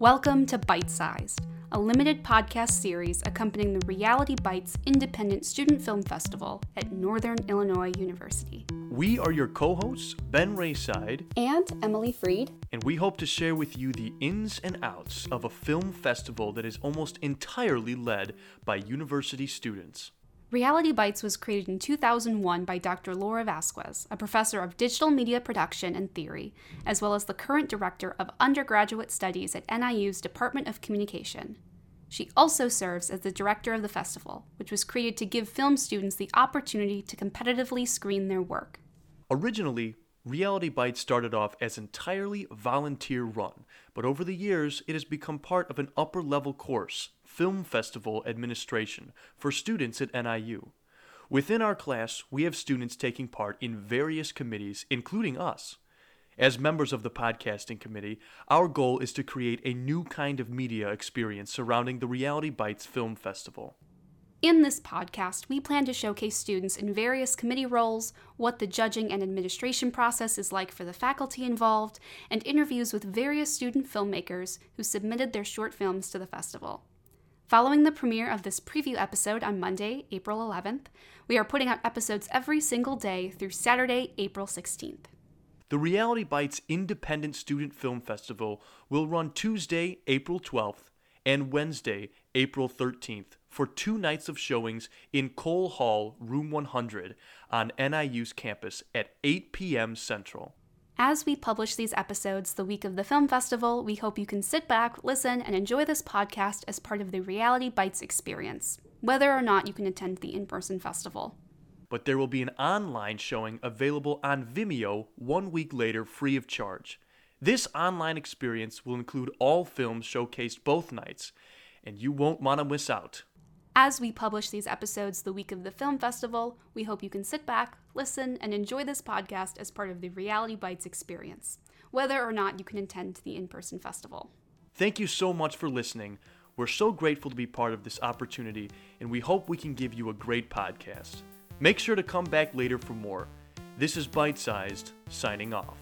Welcome to BYTE-SIZED, a limited podcast series accompanying the Reality Bites Independent Student Film Festival at Northern Illinois University. We are your co hosts, Ben Rayside And Emily Freed. and we hope to share with you the ins and outs of a film festival that is almost entirely led by university students. Reality Bites was created in 2001 by Dr. Laura Vasquez, a professor of digital media production and theory, as well as the current director of undergraduate studies at NIU's Department of Communication. She also serves as the director of the festival, which was created to give film students the opportunity to competitively screen their work. Originally, Reality Bites started off as entirely volunteer run, but over the years it has become part of an upper level course, Film Festival Administration, for students at NIU. Within our class, we have students taking part in various committees, including us. As members of the podcasting committee, our goal is to create a new kind of media experience surrounding the Reality Bites Film Festival. In this podcast, we plan to showcase students in various committee roles, what the judging and administration process is like for the faculty involved, and interviews with various student filmmakers who submitted their short films to the festival. Following the premiere of this preview episode on Monday, April 11th, we are putting out episodes every single day through Saturday, April 16th. The Reality Bites Independent Student Film Festival will run Tuesday, April 12th and Wednesday, April 13th for two nights of showings in Cole Hall, Room 100 on NIU's campus at 8 p.m. Central. As we publish these episodes the week of the film festival, we hope you can sit back, listen, and enjoy this podcast as part of the Reality Bites experience, whether or not you can attend the in person festival. But there will be an online showing available on Vimeo one week later free of charge. This online experience will include all films showcased both nights, and you won't want to miss out. As we publish these episodes the week of the film festival, we hope you can sit back, listen, and enjoy this podcast as part of the Reality Bites experience, whether or not you can attend the in person festival. Thank you so much for listening. We're so grateful to be part of this opportunity, and we hope we can give you a great podcast. Make sure to come back later for more. This is BYTE-SIZED, signing off.